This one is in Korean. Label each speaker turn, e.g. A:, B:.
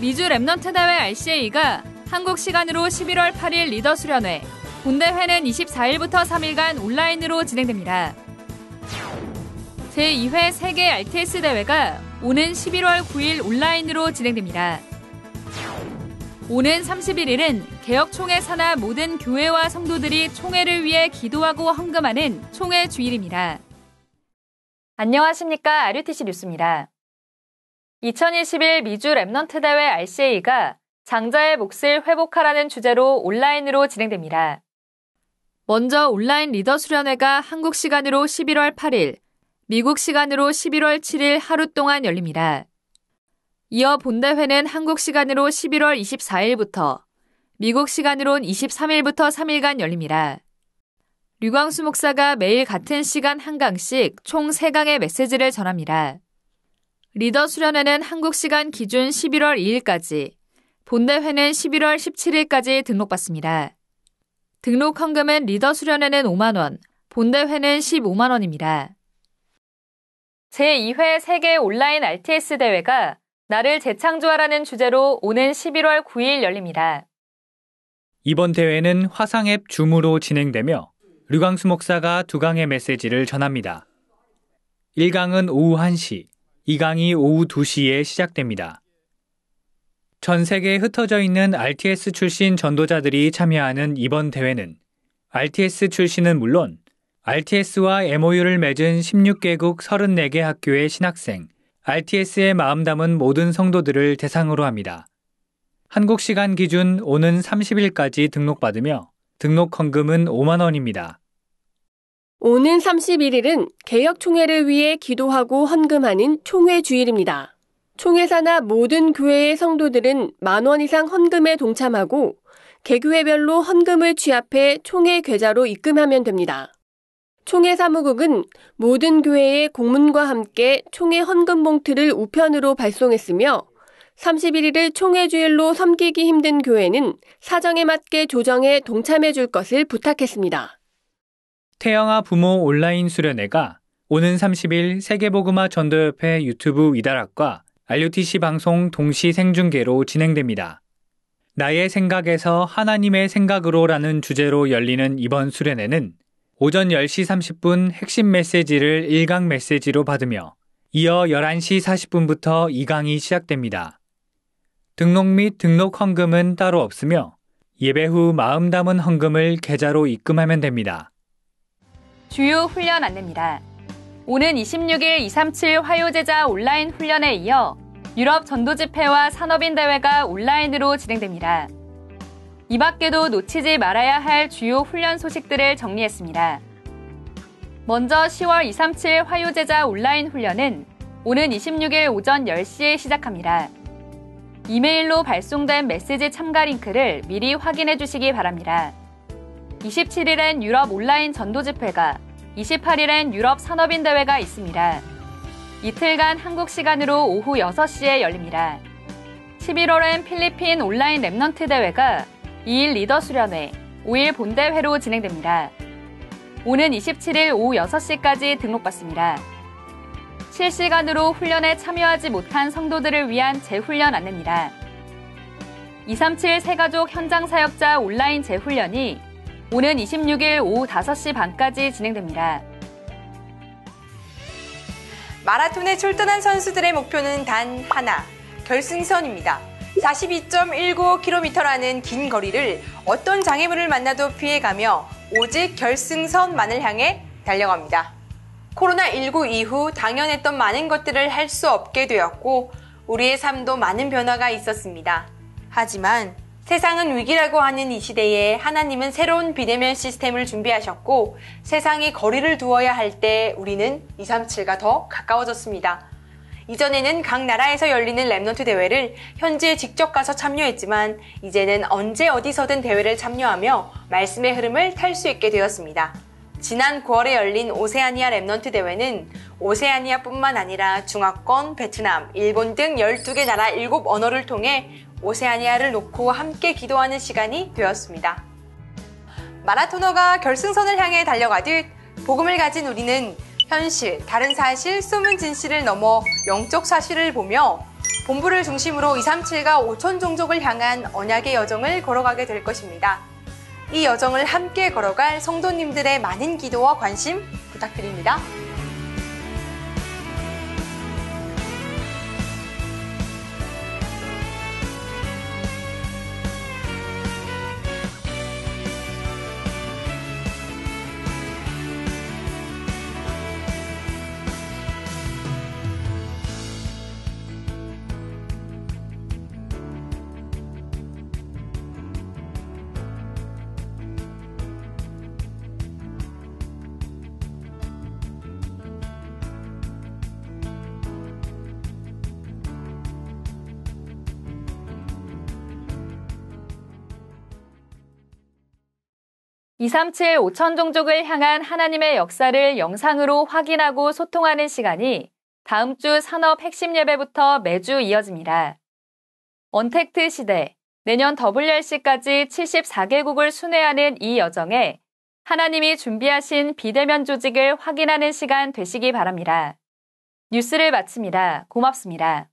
A: 미주 Remnant 대회 RCA가 한국 시간으로 11월 8일 리더 수련회, 본대회는 24일부터 3일간 온라인으로 진행됩니다. 제2회 세계 RTS 대회가 오는 11월 9일 온라인으로 진행됩니다. 오는 31일은 개혁 총회 산하 모든 교회와 성도들이 총회를 위해 기도하고 헌금하는 총회 주일입니다. 안녕하십니까. RUTC 뉴스입니다. 2021 미주 Remnant 대회 RCA가 장자의 몫을 회복하라는 주제로 온라인으로 진행됩니다. 먼저 온라인 리더 수련회가 한국 시간으로 11월 8일, 미국 시간으로 11월 7일 하루 동안 열립니다. 이어 본대회는 한국 시간으로 11월 24일부터, 미국 시간으론 23일부터 3일간 열립니다. 류광수 목사가 매일 같은 시간 한 강씩 총 3강의 메시지를 전합니다. 리더 수련회는 한국 시간 기준 11월 2일까지, 본대회는 11월 17일까지 등록받습니다. 등록 헌금은 리더 수련회는 5만원, 본대회는 15만원입니다. 제2회 세계 온라인 RTS 대회가 나를 재창조하라는 주제로 오는 11월 9일 열립니다.
B: 이번 대회는 화상앱 줌으로 진행되며 류광수 목사가 두 강의 메시지를 전합니다. 1강은 오후 1시, 2강이 오후 2시에 시작됩니다. 전 세계에 흩어져 있는 RTS 출신 전도자들이 참여하는 이번 대회는 RTS 출신은 물론 RTS와 MOU를 맺은 16개국 34개 학교의 신학생, RTS의 마음 담은 모든 성도들을 대상으로 합니다. 한국 시간 기준 오는 30일까지 등록받으며 등록 헌금은 5만 원입니다.
C: 오는 31일은 개혁총회를 위해 기도하고 헌금하는 총회 주일입니다. 총회사나 모든 교회의 성도들은 만 원 이상 헌금에 동참하고 개교회별로 헌금을 취합해 총회 계좌로 입금하면 됩니다. 총회 사무국은 모든 교회의 공문과 함께 총회 헌금 봉투를 우편으로 발송했으며 31일을 총회 주일로 섬기기 힘든 교회는 사정에 맞게 조정에 동참해 줄 것을 부탁했습니다.
B: 태영아 부모 온라인 수련회가 오는 30일 세계보그마 전도협회 유튜브 이다락과 RUTC 방송 동시 생중계로 진행됩니다. 나의 생각에서 하나님의 생각으로라는 주제로 열리는 이번 수련회는 오전 10시 30분 핵심 메시지를 1강 메시지로 받으며 이어 11시 40분부터 2강이 시작됩니다. 등록 및 등록 헌금은 따로 없으며 예배 후 마음 담은 헌금을 계좌로 입금하면 됩니다.
A: 주요 훈련 안내입니다. 오는 26일 237 화요제자 온라인 훈련에 이어 유럽 전도집회와 산업인 대회가 온라인으로 진행됩니다. 이 밖에도 놓치지 말아야 할 주요 훈련 소식들을 정리했습니다. 먼저 10월 237 화요제자 온라인 훈련은 오는 26일 오전 10시에 시작합니다. 이메일로 발송된 메시지 참가 링크를 미리 확인해 주시기 바랍니다. 27일엔 유럽 온라인 전도 집회가, 28일엔 유럽 산업인 대회가 있습니다. 이틀간 한국 시간으로 오후 6시에 열립니다. 11월엔 필리핀 온라인 Remnant 대회가 2일 리더 수련회, 5일 본대회로 진행됩니다. 오는 27일 오후 6시까지 등록받습니다. 실시간으로 훈련에 참여하지 못한 성도들을 위한 재훈련 안내입니다. 237 세가족 현장 사역자 온라인 재훈련이 오는 26일 오후 5시 반까지 진행됩니다.
D: 마라톤에 출전한 선수들의 목표는 단 하나, 결승선입니다. 42.19km라는 긴 거리를 어떤 장애물을 만나도 피해가며 오직 결승선만을 향해 달려갑니다. 코로나19 이후 당연했던 많은 것들을 할 수 없게 되었고 우리의 삶도 많은 변화가 있었습니다. 하지만 세상은 위기라고 하는 이 시대에 하나님은 새로운 비대면 시스템을 준비하셨고 세상이 거리를 두어야 할 때 우리는 237과 더 가까워졌습니다. 이전에는 각 나라에서 열리는 Remnant 대회를 현지에 직접 가서 참여했지만 이제는 언제 어디서든 대회를 참여하며 말씀의 흐름을 탈 수 있게 되었습니다. 지난 9월에 열린 오세아니아 Remnant 대회는 오세아니아뿐만 아니라 중화권, 베트남, 일본 등 12개 나라 7 언어를 통해 오세아니아를 놓고 함께 기도하는 시간이 되었습니다. 마라토너가 결승선을 향해 달려가듯 복음을 가진 우리는 현실, 다른 사실, 숨은 진실을 넘어 영적 사실을 보며
A: 본부를 중심으로 237과 5천 종족을 향한 언약의 여정을 걸어가게 될 것입니다. 이 여정을 함께 걸어갈 성도님들의 많은 기도와 관심 부탁드립니다. 237 5천 종족을 향한 하나님의 역사를 영상으로 확인하고 소통하는 시간이 다음 주 산업 핵심 예배부터 매주 이어집니다. 언택트 시대, 내년 WRC까지 74개국을 순회하는 이 여정에 하나님이 준비하신 비대면 조직을 확인하는 시간 되시기 바랍니다. 뉴스를 마칩니다. 고맙습니다.